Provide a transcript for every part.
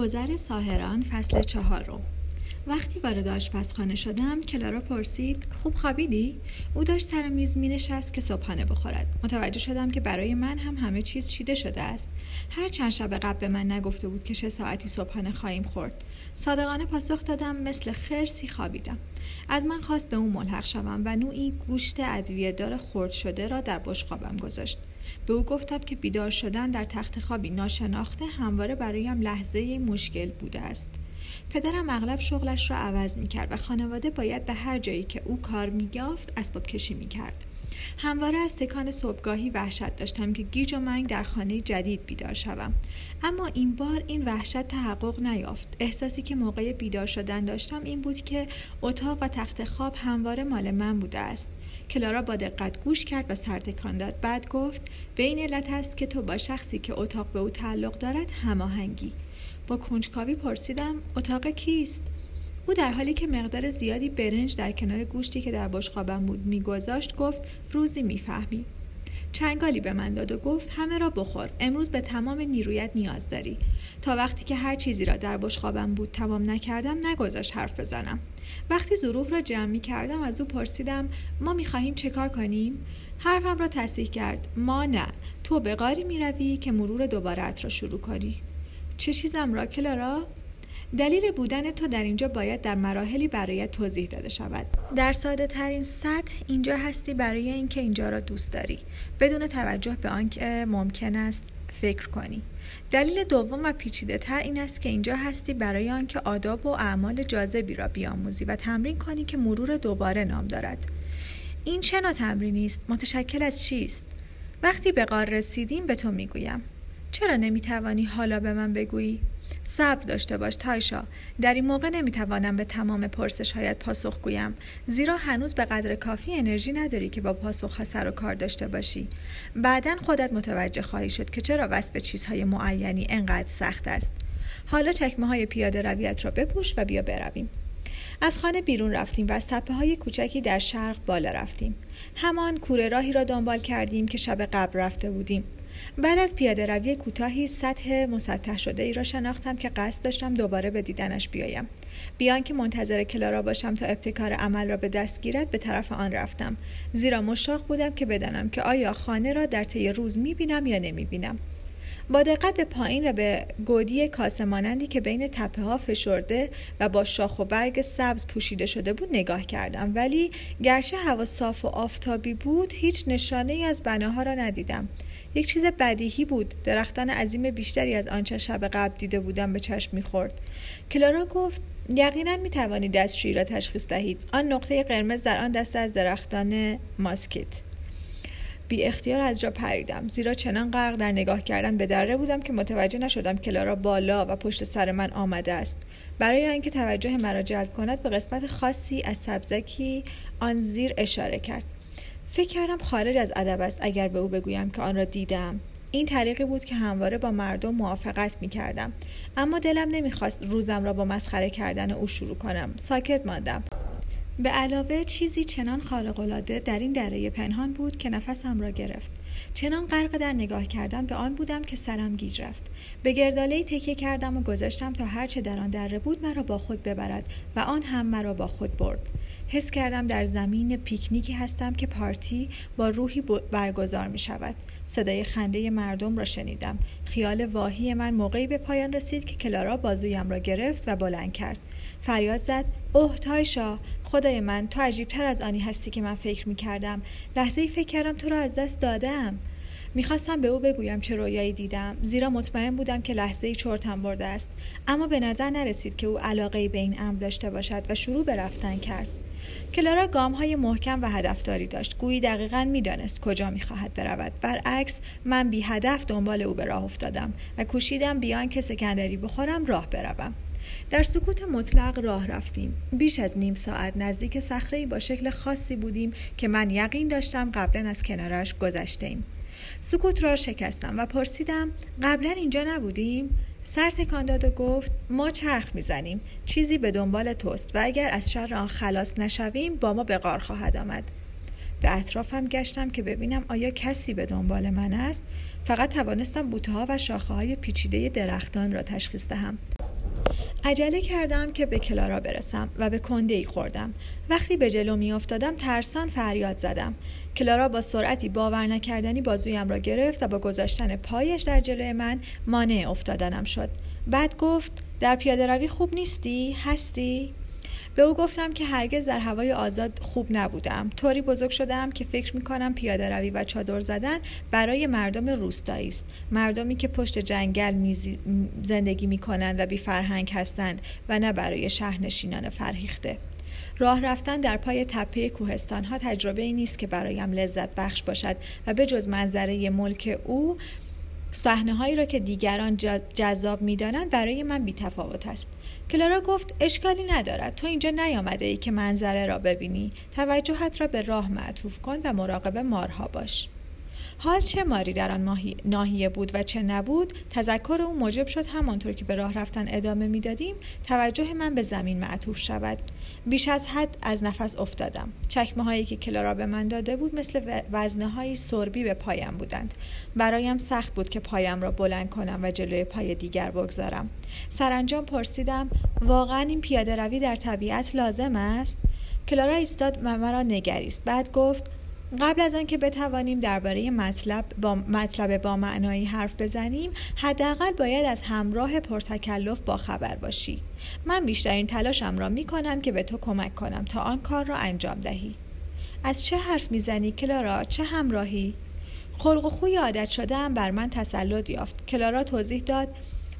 گذر ساهران فصل چهارم وقتی وارد آشپزخانه شدم کلارا پرسید خوب خوابیدی؟ او داشت سر میز می نشست که صبحانه بخورد. متوجه شدم که برای من هم همه چیز چیده شده است. هر چند شب قبل به من نگفته بود که چه ساعتی صبحانه خواهیم خورد. صادقانه پاسخ دادم مثل خرسی خوابیدم. از من خواست به او ملحق شوم و نوعی گوشت ادویه دار خرد شده را در بشقابم گذاشت. به او گفتم که بیدار شدن در تخت خوابی ناشناخته همواره برایم لحظه مشکل بوده است. پدرم اغلب شغلش را عوض می کرد و خانواده باید به هر جایی که او کار می یافت اسباب کشی می کرد. همواره از تکان صبحگاهی وحشت داشتم که گیج و منگ در خانه جدید بیدار شوم. اما این بار این وحشت تحقق نیافت. احساسی که موقع بیدار شدن داشتم این بود که اتاق و تخت خواب همواره مال من بوده است. کلارا با دقت گوش کرد و سر تکان داد. بعد گفت به این علت است که تو با شخصی که اتاق به او تعلق دارد هماهنگی. با کنجکاوی پرسیدم اتاق کیست؟ او در حالی که مقدار زیادی برنج در کنار گوشتی که در بشقابم بود میگذاشت گفت روزی می‌فهمی. چنگالی به من داد و گفت همه را بخور امروز به تمام نیرویت نیاز داری. تا وقتی که هر چیزی را در بشقابم بود تمام نکردم نگذاشت حرف بزنم. وقتی ظروف را جمع می کردم از او پرسیدم ما می خواهیم چه کار کنیم؟ حرفم را تصحیح کرد ما نه تو به قاری می روی که مرور دوبارت را شروع کنی. چه چیزم را کلارا؟ دلیل بودن تو در اینجا باید در مراحلی برایت توضیح داده شود. در ساده ترین سطح اینجا هستی برای اینکه اینجا را دوست داری. بدون توجه به آنکه ممکن است فکر کنی. دلیل دوم و پیچیده تر این است که اینجا هستی برای آنکه آداب و اعمال جاذبی را بیاموزی و تمرین کنی که مرور دوباره نام دارد. این چه نوع تمرینی است؟ متشکل از چیست؟ وقتی به قار رسیدیم به تو می‌گویم. چرا نمی‌توانی حالا به من بگویی؟ صبر داشته باش تایشا. در این موقع نمی‌توانم به تمام پرسش هایت پاسخ گویم. زیرا هنوز به قدر کافی انرژی نداری که با پاسخ ها سر و کار داشته باشی. بعدا خودت متوجه خواهی شد که چرا وصف چیزهای معینی انقدر سخت است. حالا چکمه های پیاده رویت را بپوش و بیا برویم. از خانه بیرون رفتیم و از تپه های کوچکی در شرق بالا رفتیم. همان کوره راهی را دنبال کردیم که شب قبل رفته بودیم. بعد از پیاده روی کوتاهی سطح مسطح شده ای را شناختم که قصد داشتم دوباره به دیدنش بیایم. بیان که منتظر کلارا باشم تا ابتکار عمل را به دست گیرد به طرف آن رفتم. زیرا مشتاق بودم که بدانم که آیا خانه را در طی روز می‌بینم یا نمی‌بینم. با دقت به پایین و به گودی کاسه مانندی که بین تپه ها فشرده و با شاخ و برگ سبز پوشیده شده بود نگاه کردم. ولی گرچه هوا صاف و آفتابی بود هیچ نشانه ای از بناها را ندیدم. یک چیز بدیهی بود. درختان عظیم بیشتری از آنچه شب قبل دیده بودم به چشم می‌خورد. کلارا گفت یقینا می توانید دستشویی را تشخیص دهید. آن نقطه قرمز در آن دسته از درختان ماسکیت. بی اختیار از جا پریدم. زیرا چنان غرق در نگاه کردن به دره بودم که متوجه نشدم کلارا بالا و پشت سر من آمده است. برای اینکه توجه مرا جلب کند به قسمت خاصی از سبزکی آن زیر اشاره کرد. فکر کردم خارج از ادب است اگر به او بگویم که آن را دیدم. این طریقی بود که همواره با مردم موافقت می کردم اما دلم نمی‌خواست روزم را با مسخره کردن او شروع کنم. ساکت ماندم. به علاوه چیزی چنان خارق‌العاده در این دره پنهان بود که نفسم را گرفت. چنان غرق در نگاه کردن به آن بودم که سرم گیج رفت. به گرداله تکیه کردم و گذاشتم تا هرچه در آن دره بود مرا با خود ببرد و آن هم مرا با خود برد. حس کردم در زمین پیکنیکی هستم که پارتی با روحی برگزار می شود. صدای خنده مردم را شنیدم. خیال واهی من موقعی به پایان رسید که کلارا بازویم را گرفت و بلند کرد. فریاد زد اوه تایشا! خدای من تو عجیبتر از آنی هستی که من فکر می کردم لحظه ای فکر کردم تو را از دست دادم. می‌خواستم به او بگویم چه رویایی دیدم. زیرا مطمئن بودم که لحظه ای چرتم برده است. اما به نظر نرسید که او علاقه به این امر داشته باشد و شروع به رفتن کرد. کلارا گام های محکم و هدفداری داشت. گویی دقیقا می‌دانست کجا می‌خواهد برود. برعکس من بی هدف دنبال او به راه افتادم و کوشیدم بیان که سکندری بخورم راه بروم. در سکوت مطلق راه رفتیم. بیش از نیم ساعت نزدیک صخره با شکل خاصی بودیم که من یقین داشتم قبلا از کنارش گذشته ایم سکوت را شکستم و پرسیدم قبلا اینجا نبودیم؟ سر تکان داد و گفت ما چرخ می‌زنیم چیزی به دنبال توست و اگر از شر آن خلاص نشویم با ما به غار خواهد آمد. به اطرافم گشتم که ببینم آیا کسی به دنبال من است. فقط توانستم بوته و شاخه های پیچیده درختان را تشخیص دهم. عجله کردم که به کلارا برسم و به کنده ای خوردم وقتی به جلو می افتادم ترسان فریاد زدم کلارا با سرعتی باور نکردنی بازویم را گرفت و با گذاشتن پایش در جلوی من مانع افتادنم شد بعد گفت در پیاده روی خوب نیستی؟ هستی؟ به او گفتم که هرگز در هوای آزاد خوب نبودم. طوری بزرگ شدم که فکر می کنم پیاده روی و چادر زدن برای مردم روستایی است. مردمی که پشت جنگل زندگی می کنند و بی فرهنگ هستند و نه برای شهرنشینان فرهیخته. راه رفتن در پای تپه کوهستان ها تجربه ای نیست که برایم لذت بخش باشد و به جز منظره ملک او صحنه هایی را که دیگران جذاب می‌دانند برای من بیتفاوت است. کلارا گفت اشکالی ندارد. تو اینجا نیامده ای که منظره را ببینی. توجهت را به راه معطوف کن و مراقب مارها باش. حال چه ماری در آن ناحیه بود و چه نبود؟ تذکر او موجب شد همانطور که به راه رفتن ادامه می‌دادیم توجه من به زمین معطوف شود. بیش از حد از نفس افتادم. چکمه هایی که کلارا به من داده بود مثل وزنه های سربی به پایم بودند. برایم سخت بود که پایم را بلند کنم و جلوی پای دیگر بگذارم. سرانجام پرسیدم واقعا این پیاده روی در طبیعت لازم است؟ کلارا ایستاد و مرا نگریست. بعد گفت قبل از آنکه بتوانیم درباره مطلب با مطلب با معنایی حرف بزنیم حداقل باید از همراه پرتکلف با خبر باشی. من بیشترین تلاشم را می کنم که به تو کمک کنم تا آن کار را انجام دهی. از چه حرف می‌زنی کلارا؟ چه همراهی؟ خلق و خوی عادت شده بر من تسلط یافت. کلارا توضیح داد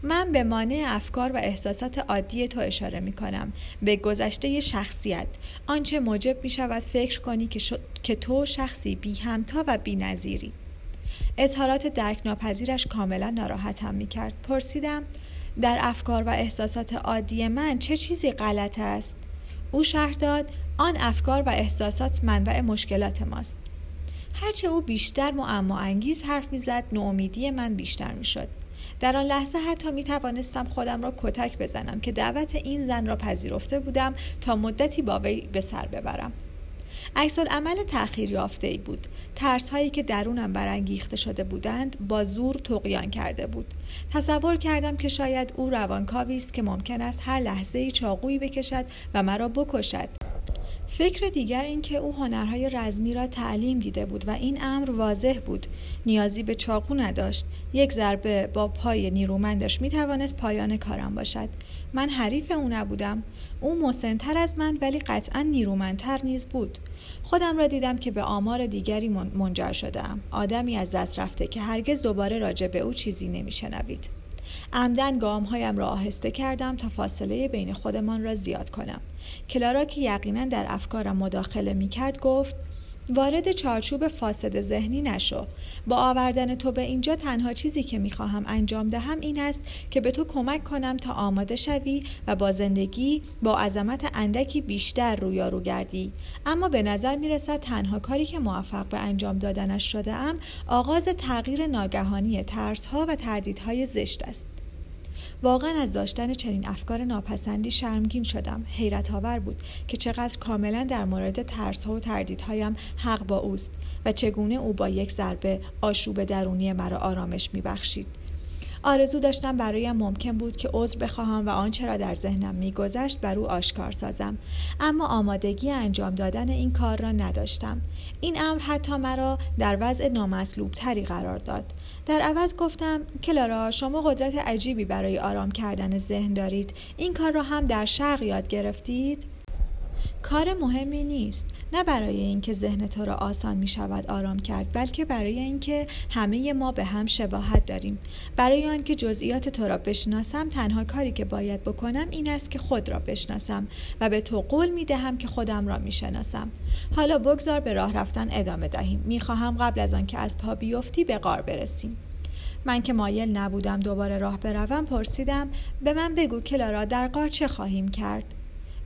من به مانع افکار و احساسات عادی تو اشاره می کنم به گذشته شخصیت. آنچه موجب می شود فکر کنی که, که تو شخصی بی همتا و بی نظیری. اظهارات درک ناپذیرش کاملا ناراحتم می کرد پرسیدم در افکار و احساسات عادی من چه چیزی غلط است؟ او شرح داد آن افکار و احساسات منبع مشکلات ماست. هرچه او بیشتر معما انگیز حرف می‌زد نومیدی من بیشتر می‌شد. در آن لحظه حتی می توانستم خودم را کتک بزنم که دعوت این زن را پذیرفته بودم تا مدتی با وی به سر ببرم. عکس عمل تأخیر یافته ای بود. ترس هایی که درونم برانگیخته شده بودند با زور تقیان کرده بود. تصور کردم که شاید او روانکاوی است که ممکن است هر لحظه چاقویی بکشد و مرا بکشد. فکر دیگر این که او هنرهای رزمی را تعلیم دیده بود و این امر واضح بود. نیازی به چاقو نداشت. یک ضربه با پای نیرومندش می توانست پایان کارم باشد. من حریف او نبودم. او مسنتر از من ولی قطعا نیرومندتر نیز بود. خودم را دیدم که به آمار دیگری منجر شدم آدمی از دست رفته که هرگز دوباره راجع به او چیزی نمیشنوید. عمدن گامهایم را آهسته کردم تا فاصله بین خودمان را زیاد کنم. کلارا که یقینا در افکارم مداخله می کرد گفت وارد چارچوب فاسد ذهنی نشو. با آوردن تو به اینجا تنها چیزی که می‌خواهم انجام دهم این است که به تو کمک کنم تا آماده شوی و با زندگی با عظمت اندکی بیشتر رویارو گردی. اما به نظر می‌رسد تنها کاری که موفق به انجام دادنش شده ام آغاز تغییر ناگهانی ترس ها و تردیدهای زشت است. واقعا از داشتن چنین افکار ناپسندی شرمگین شدم. حیرت آور بود که چقدر کاملا در مورد ترس ها و تردیدهایم حق با اوست و چگونه او با یک ضربه آشوب درونی مرا آرامش میبخشید. آرزو داشتم برایم ممکن بود که عذر بخواهم و آنچه را در ذهنم میگذشت بر او آشکار سازم. اما آمادگی انجام دادن این کار را نداشتم. این امر حتی مرا در وضع نامطلوب تری قرار داد. در عوض گفتم کلارا شما قدرت عجیبی برای آرام کردن ذهن دارید. این کار را هم در شرق یاد گرفتید؟ کار مهمی نیست. نه برای اینکه ذهن تو را آسان می شود آرام کرد بلکه برای اینکه همه ما به هم شباهت داریم. برای آنکه جزئیات تو را بشناسم تنها کاری که باید بکنم این است که خود را بشناسم و به تو قول می دهم که خودم را می شناسم حالا بگذار به راه رفتن ادامه دهیم. می خواهم قبل از آنکه از پا بیفتی به قار برسیم. من که مایل نبودم دوباره راه بروم پرسیدم به من بگو کلارا در قار چه خواهیم کرد؟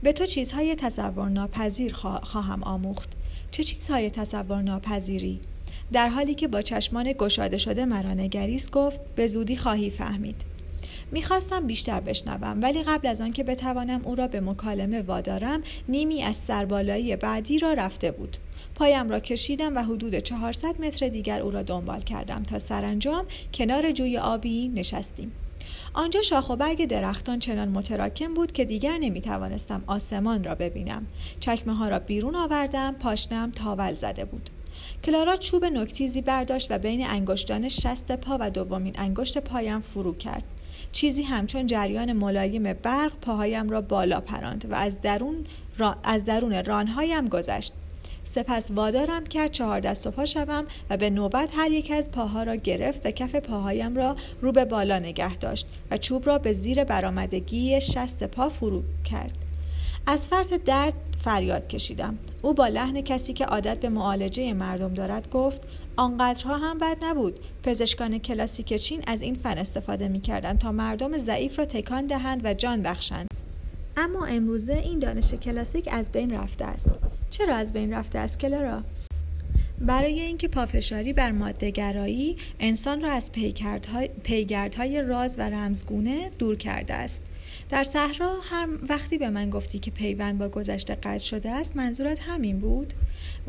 به تو چیزهای تصور ناپذیر خواهم آموخت. چه چیزهای تصور ناپذیری در حالی که با چشمان گشاده شده مرا نگریست گفت به زودی خواهی فهمید. می‌خواستم بیشتر بشنوم ولی قبل از آنکه بتوانم او را به مکالمه وادارم نیمی از سربالایی بعدی را رفته بود. پایم را کشیدم و حدود 400 متر دیگر او را دنبال کردم تا سرانجام کنار جوی آبی نشستیم. آنجا شاخ و برگ درختان چنان متراکم بود که دیگر نمی توانستم آسمان را ببینم. چکمه ها را بیرون آوردم پاشنم تاول زده بود. کلارا چوب نکتیزی برداشت و بین انگشتان شست پا و دومین انگشت پایم فرو کرد. چیزی همچون جریان ملایم برق پاهایم را بالا پراند و از درون, را... از درون رانهایم گذشت. سپس وادارم کرد چهار دست و پا شوم و به نوبت هر یک از پاها را گرفت و کف پاهایم را رو به بالا نگه داشت و چوب را به زیر برآمدگی شست پا فرو کرد. از فرط درد فریاد کشیدم. او با لحن کسی که عادت به معالجه مردم دارد گفت آنقدرها هم بد نبود. پزشکان کلاسیک چین از این فن استفاده می تا مردم ضعیف را تکان دهند و جان بخشند. اما امروزه این دانش کلاسیک از بین رفته است. چرا از بین رفته است کلارا؟ برای اینکه پافشاری بر مادهگرایی انسان را از پیگردهای, پیگردهای راز و رمزگونه دور کرده است. در صحرا هر وقتی به من گفتی که پیوند با گذشته قطع شده است منظورت همین بود؟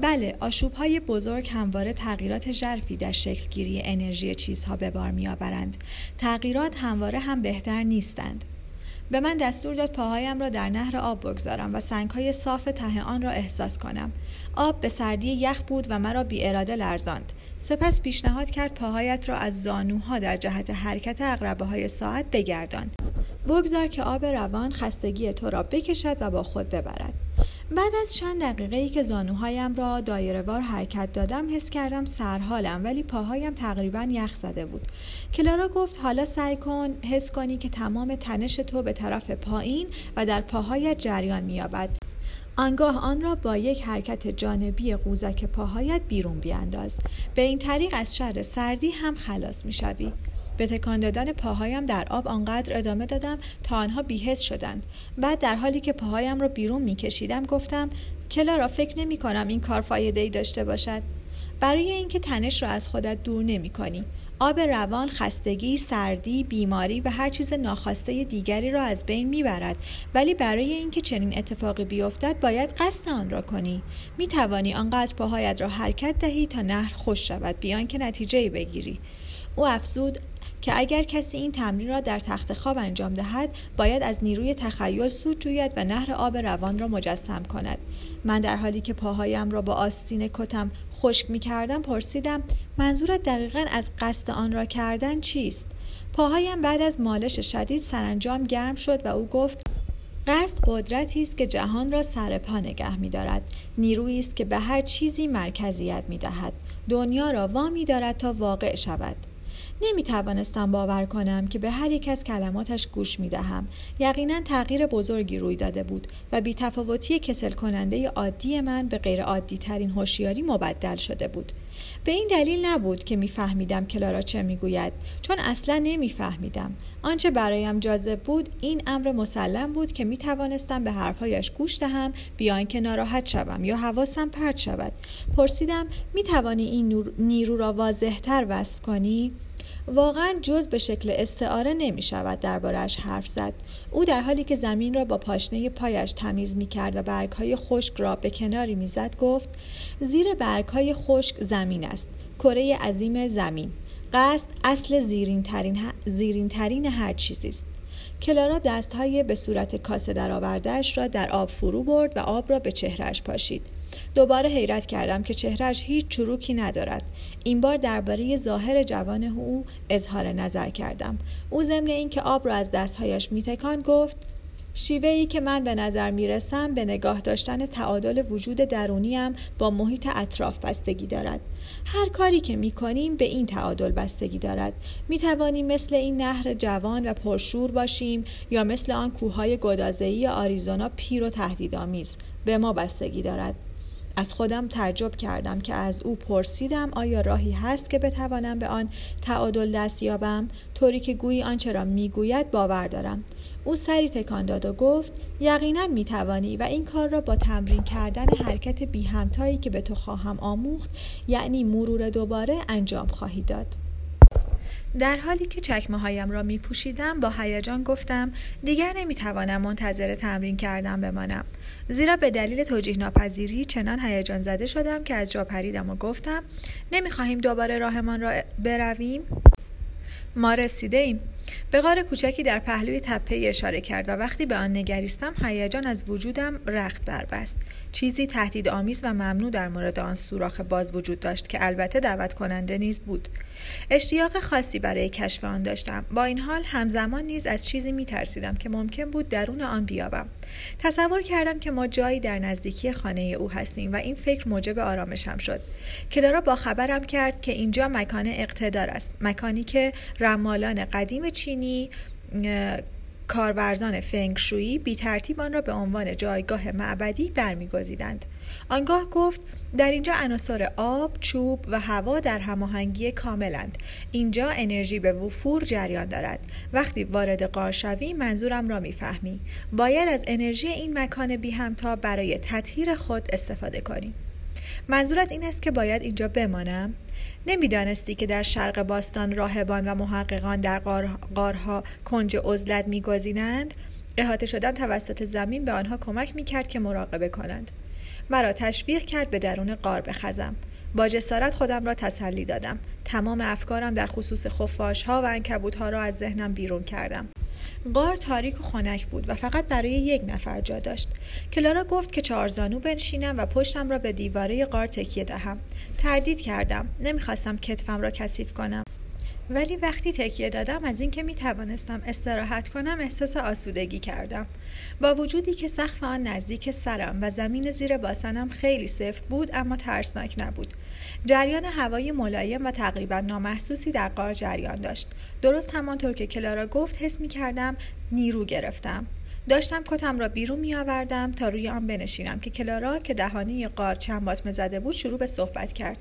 بله آشوب های بزرگ همواره تغییرات ژرفی در شکلگیری انرژی چیزها به بار میآورند. تغییرات همواره هم بهتر نیستند. به من دستور داد پاهایم را در نهر آب بگذارم و سنگهای صاف ته آن را احساس کنم. آب به سردی یخ بود و مرا بی اراده لرزاند. سپس پیشنهاد کرد پاهایت را از زانوها در جهت حرکت اقربه های ساعت بگردان. بگذار که آب روان خستگی تو را بکشد و با خود ببرد. بعد از چند دقیقه ای که زانوهایم را دایرهوار حرکت دادم حس کردم سرحالم ولی پاهایم تقریبا یخ زده بود. کلارا گفت حالا سعی کن حس کنی که تمام تنش تو به طرف پایین و در پاهایت جریان مییابد. آنگاه آن را با یک حرکت جانبی قوزک پاهایت بیرون بیانداز. به این طریق از شر سردی هم خلاص می‌شوی. به تکان دادن پاهایم در آب آنقدر ادامه دادم تا آنها بیهس شدند. بعد در حالی که پاهایم را بیرون میکشیدم گفتم کلارا فکر نمی کنم این کار فایده ای داشته باشد. برای اینکه تنش را از خودت دور نمی کنی آب روان خستگی، سردی، بیماری و هر چیز ناخواسته دیگری را از بین می‌برد. ولی برای اینکه چنین اتفاقی بیفتد باید قصد آن را کنی. می توانی آنقدر پاهایت را حرکت دهی تا نهر خوش شود. بیان که نتیجه بگیری. او افزود که اگر کسی این تمرین را در تخت خواب انجام دهد باید از نیروی تخیل سود جوید و نهر آب روان را مجسم کند. من در حالی که پاهایم را با آستین کتم خشک می کردم پرسیدم منظورت دقیقا از قصد آن را کردن چیست؟ پاهایم بعد از مالش شدید سرانجام گرم شد و او گفت قصد قدرتی است که جهان را سر پا نگه می دارد نیرویی است که به هر چیزی مرکزیت می دهد دنیا را وامی دارد تا واقع شود. نمی توانستم باور کنم که به هر یک از کلماتش گوش می دهم. یقینا تغییر بزرگی روی داده بود و بی تفاوتی کسل کننده عادی من به غیر عادی ترین هوشیاری مبدل شده بود. به این دلیل نبود که میفهمیدم کلارا چه می‌گوید چون اصلا نمیفهمیدم آنچه برایم جاذب بود این امر مسلم بود که می توانستم به حرفهایش گوش دهم بیان که ناراحت شوم یا حواسم پرت شود پرسیدم می توانی این نیرو را واضحتر وصف کنی واقعا جز به شکل استعاره نمی شود دربارهش حرف زد. او در حالی که زمین را با پاشنه پایش تمیز می کرد و برگ های خشک را به کناری می زد گفت زیر برگ های خشک زمین است. کره عظیم زمین. قصد اصل زیرین ترین, زیرین ترین هر چیزی است. کلارا دستهای به صورت کاسه درآوردهاش را در آب فرو برد و آب را به چهرهش پاشید. دوباره حیرت کردم که چهرهش هیچ چروکی ندارد. این بار درباره ظاهر جوان او اظهار نظر کردم. او ضمن اینکه آب را از دستهایش میتکان گفت شیوه ای که من به نظر می‌رسم به نگاه داشتن تعادل وجود درونیم با محیط اطراف بستگی دارد. هر کاری که می کنیم به این تعادل بستگی دارد. می توانیم مثل این نهر جوان و پرشور باشیم یا مثل آن کوههای گدازه‌ای آریزونا پیر و تهدیدآمیز. به ما بستگی دارد. از خودم تعجب کردم که از او پرسیدم آیا راهی هست که بتوانم به آن تعادل دست یابم؟ طوری که گویی آنچه را می‌گوید باور دارم. او سری تکان داد و گفت یقینا می‌توانی و این کار را با تمرین کردن حرکت بی همتایی که به تو خواهم آموخت یعنی مرور دوباره انجام خواهی داد. در حالی که چکمه هایم را می پوشیدم با هیجان گفتم دیگر نمی توانم منتظر تمرین کردن بمانم. زیرا به دلیل توجیه ناپذیری چنان هیجان زده شدم که از جا پریدم و گفتم نمی خواهیم دوباره راهمان را برویم. ما رسیده ایم به غار کوچکی در پهلوی تپه اشاره کرد و وقتی به آن نگریستم هیجان از وجودم رخت بربست. چیزی تهدید آمیز و ممنوع در مورد آن سوراخ باز وجود داشت که البته دعوت کننده نیز بود. اشتیاق خاصی برای کشف آن داشتم. با این حال همزمان نیز از چیزی می ترسیدم که ممکن بود درون آن بیابم. تصور کردم که ما جایی در نزدیکی خانه او هستیم و این فکر موجب آرامشم شد. کلارا با خبرم کرد که اینجا مکان اقتدار است. مکانی که رمالان قدیم چینی کارورزان فنگشویی بی ترتیب آن را به عنوان جایگاه معبدی برمیگزیدند آنگاه گفت در اینجا عناصر آب، چوب و هوا در هماهنگی کاملند. اینجا انرژی به وفور جریان دارد. وقتی وارد قار شوی منظورم را می‌فهمی. باید از انرژی این مکان بی همتا برای تطهیر خود استفاده کنی. منظورت این است که باید اینجا بمانم؟ نمی‌دانستی که در شرق باستان راهبان و محققان در قارها کنج عزلت میگزینند؟ احاطه شدن توسط زمین به آنها کمک می‌کرد که مراقبه کنند. مرا تشویق کرد به درون قار بخزم. با جسارت خودم را تسلی دادم. تمام افکارم در خصوص خفاش ها و انکبوت ها را از ذهنم بیرون کردم. غار تاریک و خنک بود و فقط برای یک نفر جا داشت. کلارا گفت که چهارزانو بنشینم و پشتم را به دیواره غار تکیه دهم. تردید کردم. نمی‌خواستم کتفم را کثیف کنم. ولی وقتی تکیه دادم از اینکه می توانستم استراحت کنم احساس آسودگی کردم. با وجودی که سقف آن نزدیک سرم و زمین زیر باسنم خیلی سفت بود اما ترسناک نبود. جریان هوای ملایم و تقریبا نامحسوسی در قار جریان داشت. درست همانطور که کلارا گفت حس می کردم نیرو گرفتم. داشتم کتم را بیرون می آوردم تا روی آن بنشینم که کلارا که دهانی قار چند باطمه زده بود شروع به صحبت کرد.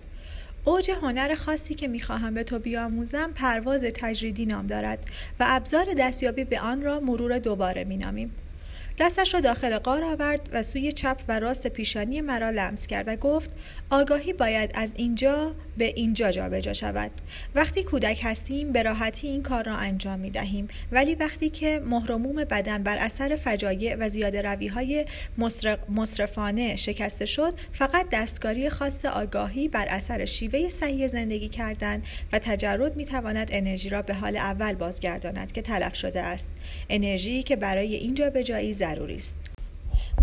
اوج هنر خاصی که می‌خواهم به تو بیاموزم پرواز تجریدی نام دارد و ابزار دستیابی به آن را مرور دوباره مینامیم. دستش را داخل قار آورد و سوی چپ و راست پیشانی مرا لمس کرد و گفت آگاهی باید از اینجا به اینجا جابجا شود. وقتی کودک هستیم به راحتی این کار را انجام می دهیم ولی وقتی که مهرموم بدن بر اثر فجایع و زیاده روی های مصرفانه شکسته شد فقط دستکاری خاص آگاهی بر اثر شیوه صحیح زندگی کردن و تجرد می تواند انرژی را به حال اول بازگرداند که تلف شده است. انرژی که برای اینجا به جایی ضروری است.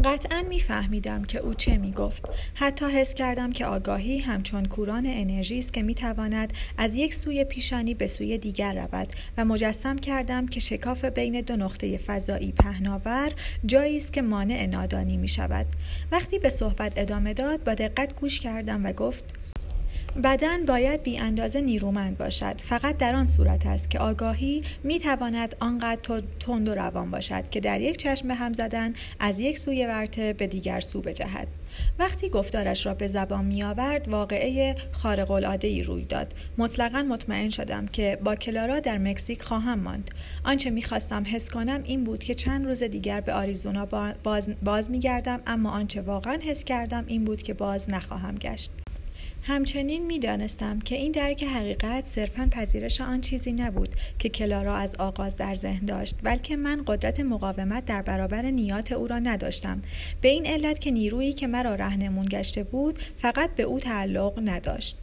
قطعا میفهمیدم که او چه می‌گفت. حتی حس کردم که آگاهی همچون کوران انرژی است که می‌تواند از یک سوی پیشانی به سوی دیگر رود و مجسم کردم که شکاف بین دو نقطه فضایی پهناور جایی است که مانع نادانی می شود وقتی به صحبت ادامه داد با دقت گوش کردم و گفت بدن باید بی اندازه نیرومند باشد. فقط در آن صورت است که آگاهی می تواند آنقدر تند و روان باشد که در یک چشم هم زدن از یک سوی ورته به دیگر سو بجهد. وقتی گفتارش را به زبان می آورد واقعه خارق العاده ای روی داد. مطلقا مطمئن شدم که با کلارا در مکزیک خواهم ماند. آنچه می‌خواستم حس کنم این بود که چند روز دیگر به آریزونا باز, باز می گردم اما آنچه واقعا حس کردم این بود که باز نخواهم گشت. همچنین می‌دانستم که این درک حقیقت صرفا پذیرش آن چیزی نبود که کلارا از آغاز در ذهن داشت بلکه من قدرت مقاومت در برابر نیات او را نداشتم. به این علت که نیرویی که مرا رهنمون گشته بود فقط به او تعلق نداشت.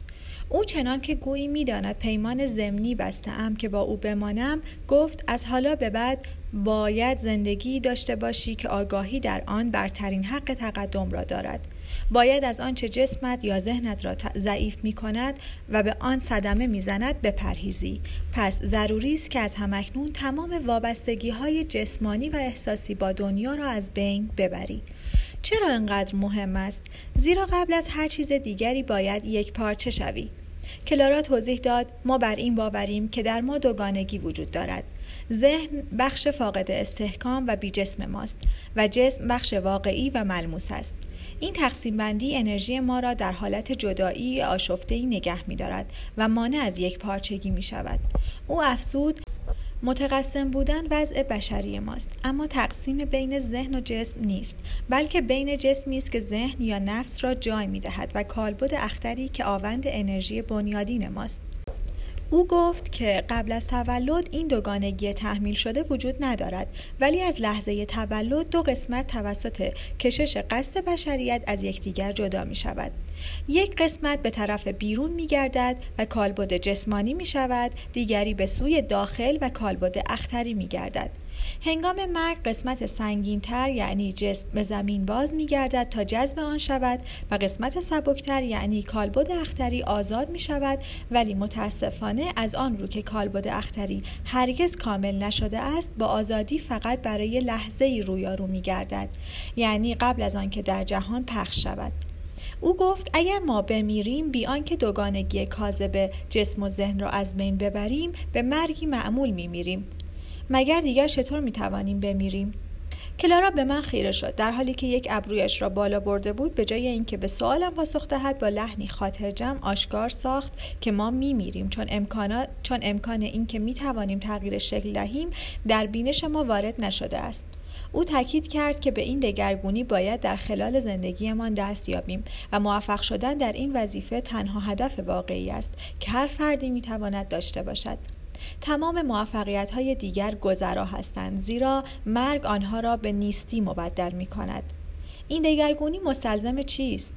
او چنان که گویی می‌داند پیمان زمینی بسته ام که با او بمانم گفت از حالا به بعد باید زندگی داشته باشی که آگاهی در آن برترین حق تقدم را دارد. باید از آنچه جسمت یا ذهنت را ضعیف می کند و به آن صدمه می‌زند بپرهیزی. پس ضروری است که از همکنون تمام وابستگی های جسمانی و احساسی با دنیا را از بین ببری. چرا انقدر مهم است؟ زیرا قبل از هر چیز دیگری باید یک پارچه شوی. کلارا توضیح داد ما بر این باوریم که در ما دوگانگی وجود دارد. ذهن بخش فاقد استحکام و بی جسم ماست و جسم بخش واقعی و ملموس است. این تقسیم بندی انرژی ما را در حالت جدایی آشفته نگه می دارد و مانع از یک پارچگی می شود. او افزود متقسم بودن وضع بشری ماست اما تقسیم بین ذهن و جسم نیست بلکه بین جسمی است که ذهن یا نفس را جای می دهد و کالبد اختری که آوند انرژی بنیادین ماست او گفت که قبل از تولد این دوگانگی تحمیل شده وجود ندارد ولی از لحظه تولد دو قسمت توسط کشش قصد بشریت از یکدیگر جدا می شود یک قسمت به طرف بیرون می گردد و کالبد جسمانی می شود دیگری به سوی داخل و کالبد اختری می گردد هنگام مرگ قسمت سنگینتر یعنی جسم به زمین باز می گردد تا جذب آن شود و قسمت سبکتر یعنی کالبد اختری آزاد می شود ولی متاسفانه از آن رو که کالبد اختری هرگز کامل نشده است با آزادی فقط برای لحظه ای رویارو می گردد یعنی قبل از آن که در جهان پخش شود. او گفت اگر ما بمیریم بی آنکه دوگانگی کاذب جسم و ذهن را از بین ببریم به مرگی معمول میمیریم. مگر دیگر چطور می‌توانیم بمیریم؟ کلارا به من خیره شد در حالی که یک ابرویش را بالا برده بود به جای اینکه به سوالم پاسخ دهد با لحنی خاطر جمع آشکار ساخت که ما میمیریم. چون امکانات چون امکان اینکه می‌توانیم تغییر شکل دهیم در بینش ما وارد نشده است. او تاکید کرد که به این دگرگونی باید در خلال زندگیمان دست یابیم و موفق شدن در این وظیفه تنها هدف واقعی است که هر فردی می‌تواند داشته باشد. تمام موفقیت های دیگر گذرا هستند زیرا مرگ آنها را به نیستی مبدل می کند. این دگرگونی مستلزم چیست؟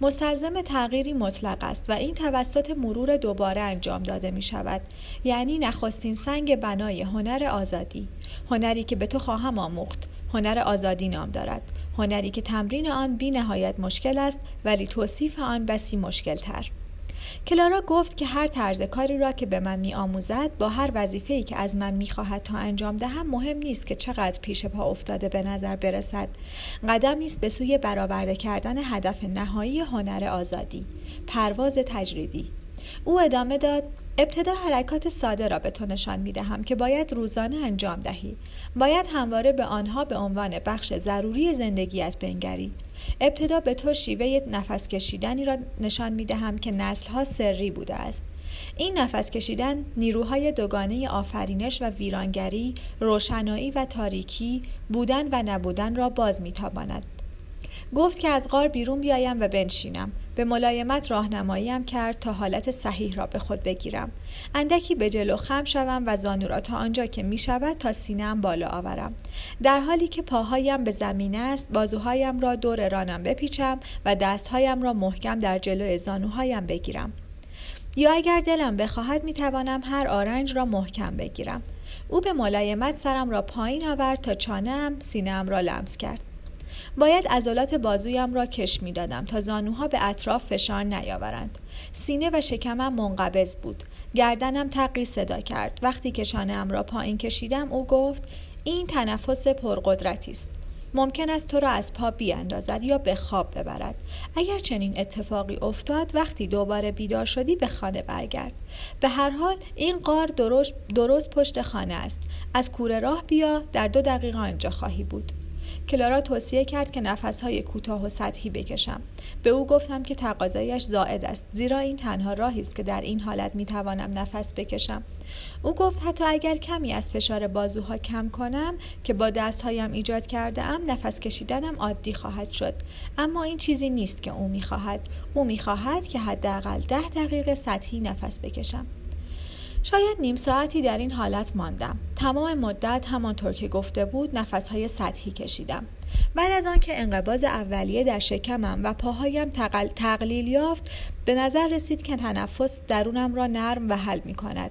مستلزم تغییری مطلق است و این توسط مرور دوباره انجام داده می شود یعنی نخستین سنگ بنای هنر آزادی. هنری که به تو خواهم آموخت. هنر آزادی نام دارد. هنری که تمرین آن بی نهایت مشکل است ولی توصیف آن بسی مشکل تر کلارا گفت که هر طرز کاری را که به من می آموزد با هر وظیفه‌ای که از من می خواهد تا انجام دهم مهم نیست که چقدر پیش پا افتاده به نظر برسد. قدمی است به سوی برآورده کردن هدف نهایی هنر آزادی. پرواز تجریدی. او ادامه داد ابتدا حرکات ساده را به تو نشان می دهم که باید روزانه انجام دهی باید همواره به آنها به عنوان بخش ضروری زندگیت بنگری ابتدا به تو شیوه نفس کشیدنی را نشان می دهم که نسلها سری بوده است این نفس کشیدن نیروهای دوگانه آفرینش و ویرانگری، روشنایی و تاریکی، بودن و نبودن را باز میتاباند. گفت که از غار بیرون بیایم و بنشینم. به ملایمت راهنماییم کرد تا حالت صحیح را به خود بگیرم. اندکی به جلو خم شوم و زانو را تا آنجا که می شود تا سینم بالا آورم. در حالی که پاهایم به زمین است بازوهایم را دور رانم بپیچم و دستهایم را محکم در جلو زانوهایم بگیرم. یا اگر دلم بخواهد می توانم هر آرنج را محکم بگیرم. او به ملایمت سرم را پایین آورد تا چانم سینم را لمس کرد. باید عضلات بازویم را کش می دادم تا زانوها به اطراف فشار نیاورند. سینه و شکمم منقبض بود. گردنم تقی صدا کرد. وقتی که شانهام را پایین کشیدم او گفت این تنفس پرقدرتی است. ممکن است تو را از پا بیاندازد یا به خواب ببرد. اگر چنین اتفاقی افتاد وقتی دوباره بیدار شدی به خانه برگرد. به هر حال این قار درست, درست پشت خانه است. از کوره راه بیا در دو دقیقه آنجا خواهی بود. کلارا توصیه کرد که نفسهای کوتاه و سطحی بکشم. به او گفتم که تقاضایش زائد است زیرا این تنها راهی است که در این حالت می‌توانم نفس بکشم. او گفت حتی اگر کمی از فشار بازوها کم کنم که با دستهایم ایجاد کرده ام نفس کشیدنم عادی خواهد شد. اما این چیزی نیست که او می‌خواهد. او می‌خواهد که حداقل ده دقیقه سطحی نفس بکشم. شاید نیم ساعتی در این حالت ماندم. تمام مدت همانطور که گفته بود نفسهای سطحی کشیدم. بعد از آنکه انقباز اولیه در شکمم و پاهایم تقلیل یافت به نظر رسید که تنفس درونم را نرم و حل می کند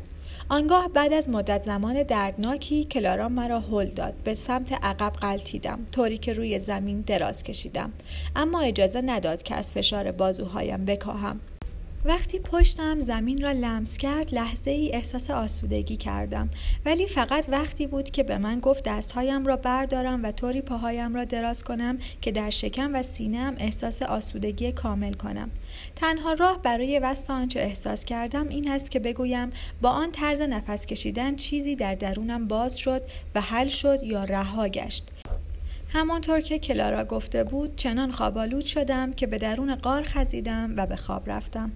آنگاه بعد از مدت زمان دردناکی کلارا مرا هل داد. به سمت عقب قلتیدم طوری که روی زمین دراز کشیدم. اما اجازه نداد که از فشار بازوهایم بکاهم. وقتی پشتم زمین را لمس کرد لحظه ای احساس آسودگی کردم. ولی فقط وقتی بود که به من گفت دستهایم را بردارم و طوری پاهایم را دراز کنم که در شکم و سینم احساس آسودگی کامل کنم. تنها راه برای وصف آنچه احساس کردم این است که بگویم با آن طرز نفس کشیدن چیزی در درونم باز شد و حل شد یا رها گشت. همانطور که کلارا گفته بود چنان خوابالود شدم که به درون قار خزیدم و به خواب رفتم.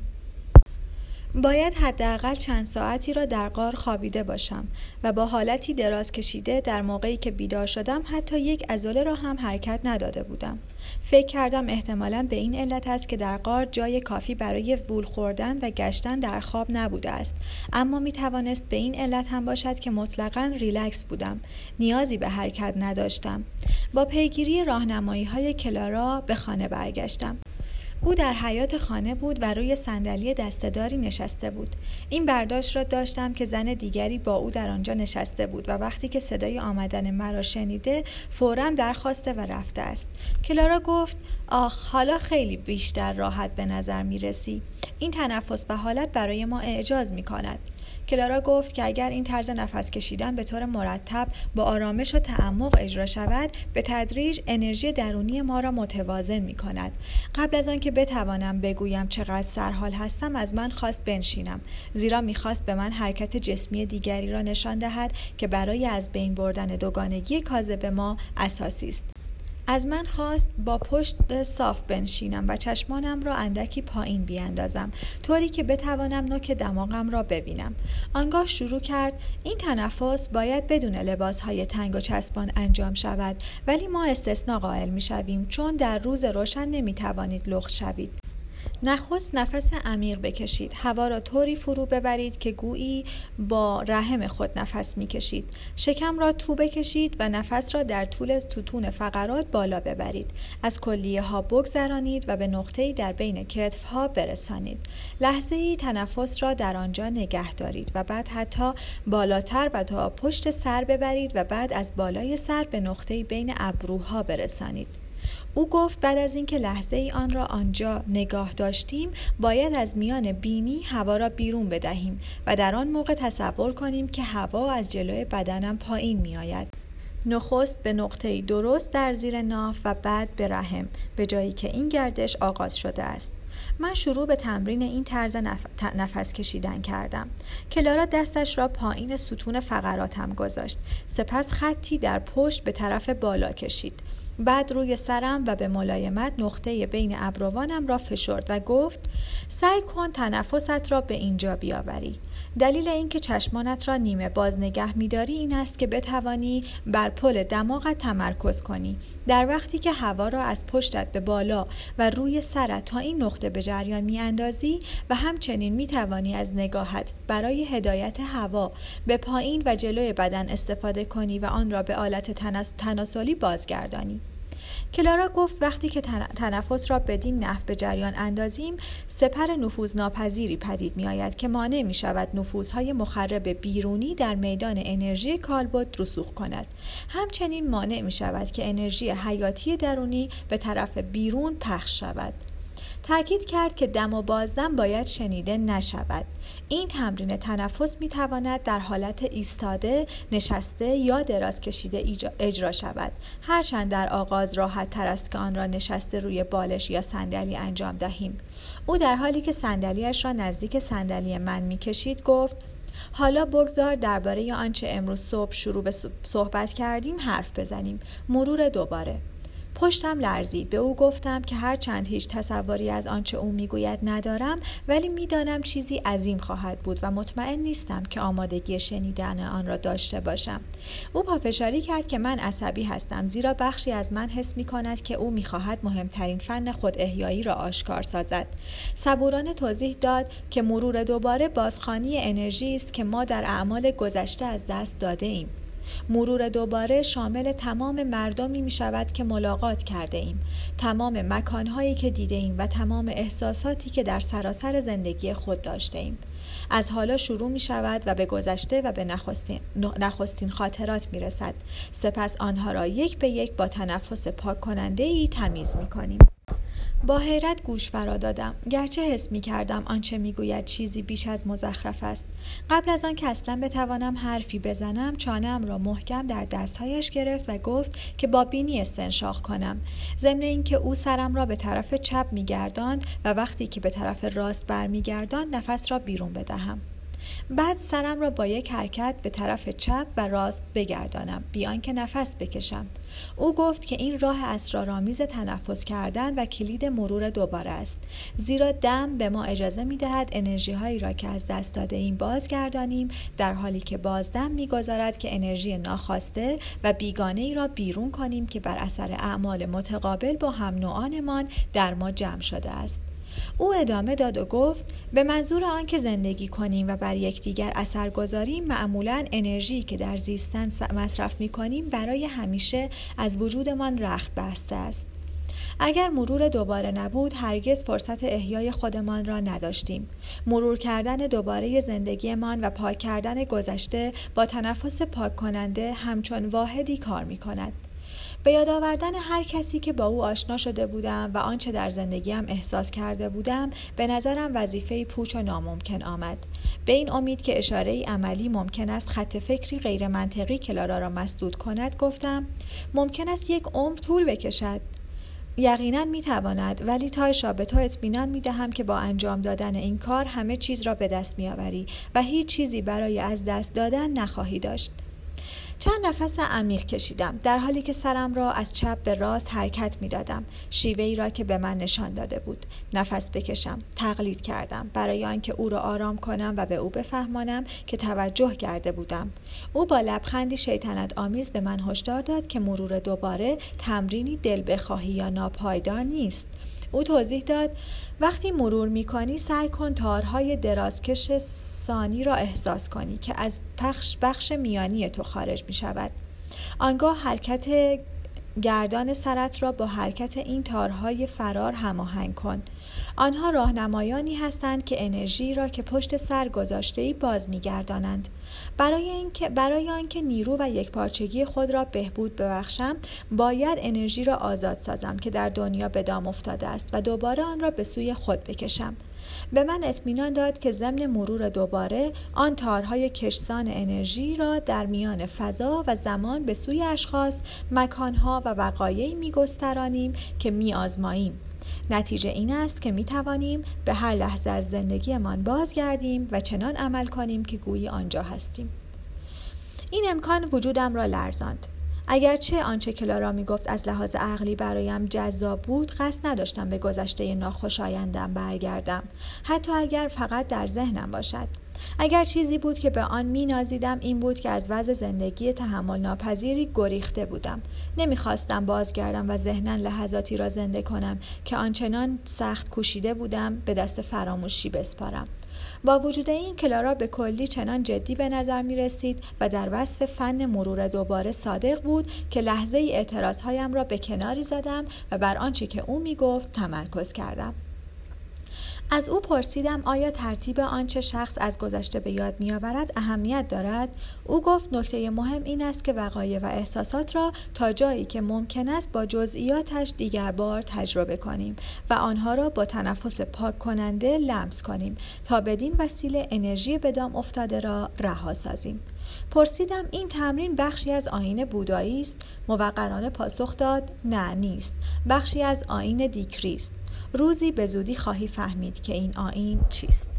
باید حداقل چند ساعتی را در غار خوابیده باشم و با حالتی دراز کشیده در موقعی که بیدار شدم حتی یک ازوله را هم حرکت نداده بودم. فکر کردم احتمالا به این علت است که در غار جای کافی برای وول خوردن و گشتن در خواب نبوده است. اما می توانست به این علت هم باشد که مطلقا ریلکس بودم. نیازی به حرکت نداشتم. با پیگیری راهنمایی های کلارا به خانه برگشتم. او در حیات خانه بود و روی صندلی دستهداری نشسته بود. این برداشت را داشتم که زن دیگری با او در آنجا نشسته بود و وقتی که صدای آمدن مرا شنیده فورا درخواسته و رفته است. کلارا گفت آخ حالا خیلی بیشتر راحت به نظر می رسی این تنفس و حالت برای ما اعجاز می کند کلارا گفت که اگر این طرز نفس کشیدن به طور مرتب با آرامش و تعمق اجرا شود به تدریج انرژی درونی ما را متوازن می کند. قبل از آنکه بتوانم بگویم چقدر سرحال هستم از من خواست بنشینم. زیرا می‌خواست به من حرکت جسمی دیگری را نشان دهد که برای از بین بردن دوگانگی کاذب ما اساسی است. از من خواست با پشت صاف بنشینم و چشمانم را اندکی پایین بیاندازم طوری که بتوانم نوک دماغم را ببینم. آنگاه شروع کرد این تنفس باید بدون لباسهای تنگ و چسبان انجام شود ولی ما استثنا قائل می شویم چون در روز روشن نمی توانید لخت شوید. نخست نفس عمیق بکشید. هوا را طوری فرو ببرید که گویی با رحم خود نفس می‌کشید. شکم را تو بکشید و نفس را در طول توتون فقرات بالا ببرید. از کلیه ها بگذرانید و به نقطه‌ای در بین کتف ها برسانید. لحظه ای تنفس را در آنجا نگه دارید و بعد حتی بالاتر و تا پشت سر ببرید و بعد از بالای سر به نقطه‌ای بین ابروها برسانید. او گفت بعد از اینکه لحظه ای آن را آنجا نگاه داشتیم باید از میان بینی هوا را بیرون بدهیم و در آن موقع تصور کنیم که هوا از جلوی بدنم پایین می آید. نخست به نقطه درست در زیر ناف و بعد به رحم به جایی که این گردش آغاز شده است. من شروع به تمرین این طرز نفس کشیدن کردم کلارا دستش را پایین ستون فقراتم گذاشت سپس خطی در پشت به طرف بالا کشید بعد روی سرم و به ملایمت نقطه بین ابروانم را فشرد و گفت سعی کن تنفست را به اینجا بیاوری. دلیل اینکه چشمانت را نیمه باز نگه میداری این است که بتوانی بر پل دماغت تمرکز کنی. در وقتی که هوا را از پشتت به بالا و روی سرت تا این نقطه به جریان میاندازی و همچنین می‌توانی از نگاهت برای هدایت هوا به پایین و جلوی بدن استفاده کنی و آن را به آلت تناسلی بازگردانی. کلارا گفت وقتی که تنفس را بدین نحو به جریان اندازیم سپر نفوذ ناپذیری پدید می آید که مانع می شود نفوذهای مخرب بیرونی در میدان انرژی کالبد رسوخ کند. همچنین مانع می شود که انرژی حیاتی درونی به طرف بیرون پخش شود. تاکید کرد که دم و بازدم باید شنیده نشود. این تمرین تنفس می تواند در حالت ایستاده نشسته یا دراز کشیده اجرا شود. هرچند در آغاز راحت تر است که آن را نشسته روی بالش یا صندلی انجام دهیم. او در حالی که صندلیاش را نزدیک صندلی من می‌کشید گفت حالا بگذار درباره آنچه امروز صبح شروع به صحبت کردیم حرف بزنیم. مرور دوباره. پشتم لرزید. به او گفتم که هر چند هیچ تصوری از آنچه او می‌گوید ندارم ولی می‌دانم چیزی عظیم خواهد بود و مطمئن نیستم که آمادگی شنیدن آن را داشته باشم. او پافشاری کرد که من عصبی هستم زیرا بخشی از من حس می کند که او می‌خواهد مهمترین فن خود احیایی را آشکار سازد. صبورانه توضیح داد که مرور دوباره بازخانی انرژی است که ما در اعمال گذشته از دست داده ایم مرور دوباره شامل تمام مردمی می شود که ملاقات کرده ایم. تمام مکانهایی که دیده ایم و تمام احساساتی که در سراسر زندگی خود داشته ایم. از حالا شروع می شود و به گذشته و به نخستین, نخستین خاطرات می رسد سپس آنها را یک به یک با تنفس پاک کننده ای تمیز می کنیم با حیرت گوش فرا دادم. گرچه حس می کردم آنچه می گوید چیزی بیش از مزخرف است. قبل از آن که اصلا بتوانم حرفی بزنم چانم را محکم در دستهایش گرفت و گفت که با بینی استنشاق کنم. ضمن اینکه او سرم را به طرف چپ میگرداند و وقتی که به طرف راست برمیگرداند نفس را بیرون بدهم. بعد سرم را با یک حرکت به طرف چپ و راست بگردانم. بیان که نفس بکشم. او گفت که این راه اسرارآمیز تنفس کردن و کلید مرور دوباره است. زیرا دم به ما اجازه می دهد انرژی هایی را که از دست داده ایم بازگردانیم در حالی که بازدم می‌گذارد که انرژی ناخواسته و بیگانه ای را بیرون کنیم که بر اثر اعمال متقابل با هم نوعانمان در ما جمع شده است. او ادامه داد و گفت به منظور آنکه زندگی کنیم و بر یکدیگر اثر گذاریم معمولا انرژی که در زیستن مصرف می کنیم برای همیشه از وجودمان رخت بسته است. اگر مرور دوباره نبود هرگز فرصت احیای خودمان را نداشتیم. مرور کردن دوباره زندگیمان و پاک کردن گذشته با تنفس پاک کننده همچون واحدی کار می کند به یاد آوردن هر کسی که با او آشنا شده بودم و آنچه در زندگیم احساس کرده بودم به نظرم وظیفه پوچ و ناممکن آمد. به این امید که اشاره ای عملی ممکن است خط فکری غیر منطقی کلارا را مسدود کند گفتم ممکن است یک عمر طول بکشد. یقینا می تواند ولی تایشا به تو اطمینان می دهم که با انجام دادن این کار همه چیز را به دست می آوری و هیچ چیزی برای از دست دادن نخواهی داشت. چند نفس عمیق کشیدم در حالی که سرم را از چپ به راست حرکت می دادم شیوه ای را که به من نشان داده بود. نفس بکشم. تقلید کردم. برای آنکه او را آرام کنم و به او بفهمانم که توجه کرده بودم. او با لبخندی شیطنت آمیز به من هشدار داد که مرور دوباره تمرینی دل بخواهی یا ناپایدار نیست. او توضیح داد وقتی مرور می‌کنی سعی کن تارهای درازکش ثانی را احساس کنی که از بخش, بخش میانی تو خارج می شود آنگاه حرکت گردان سرت را با حرکت این تارهای فرار هماهنگ کن. آنها راهنمایانی هستند که انرژی را که پشت سر گذاشته ای باز میگردانند. برای اینکه برای آنکه نیرو و یکپارچگی خود را بهبود ببخشم باید انرژی را آزاد سازم که در دنیا به دام افتاده است و دوباره آن را به سوی خود بکشم. به من اطمینان داد که ضمن مرور دوباره آن تارهای کشسان انرژی را در میان فضا و زمان به سوی اشخاص، مکانها و وقایعی میگسترانیم که میآزماییم. نتیجه این است که می توانیم به هر لحظه از زندگیمان بازگردیم و چنان عمل کنیم که گویی آنجا هستیم. این امکان وجودم را لرزاند. اگرچه آنچه کلارا می گفت از لحاظ عقلی برایم جذاب بود قصد نداشتم به گذشته ناخوشایندم برگردم. حتی اگر فقط در ذهنم باشد. اگر چیزی بود که به آن می نازیدم این بود که از وضع زندگی تحمل ناپذیری گریخته بودم. نمی‌خواستم بازگردم و ذهنا لحظاتی را زنده کنم که آنچنان سخت کوشیده بودم به دست فراموشی بسپارم. با وجود این کلارا به کلی چنان جدی به نظر می رسید و در وصف فن مرور دوباره صادق بود که لحظه ای اعتراضهایم را به کناری زدم و بر آنچه که او می گفت تمرکز کردم. از او پرسیدم آیا ترتیب آنچه شخص از گذشته به یاد میآورد اهمیت دارد؟ او گفت نکته مهم این است که وقایع و احساسات را تا جایی که ممکن است با جزئیاتش دیگر بار تجربه کنیم و آنها را با تنفس پاک کننده لمس کنیم تا بدین وسیله انرژی بدام افتاده را رها سازیم. پرسیدم این تمرین بخشی از آین بودایی است؟ موقرانه پاسخ داد نه نیست. بخشی از آین دیکری است. روزی به زودی خواهی فهمید که این آین چیست.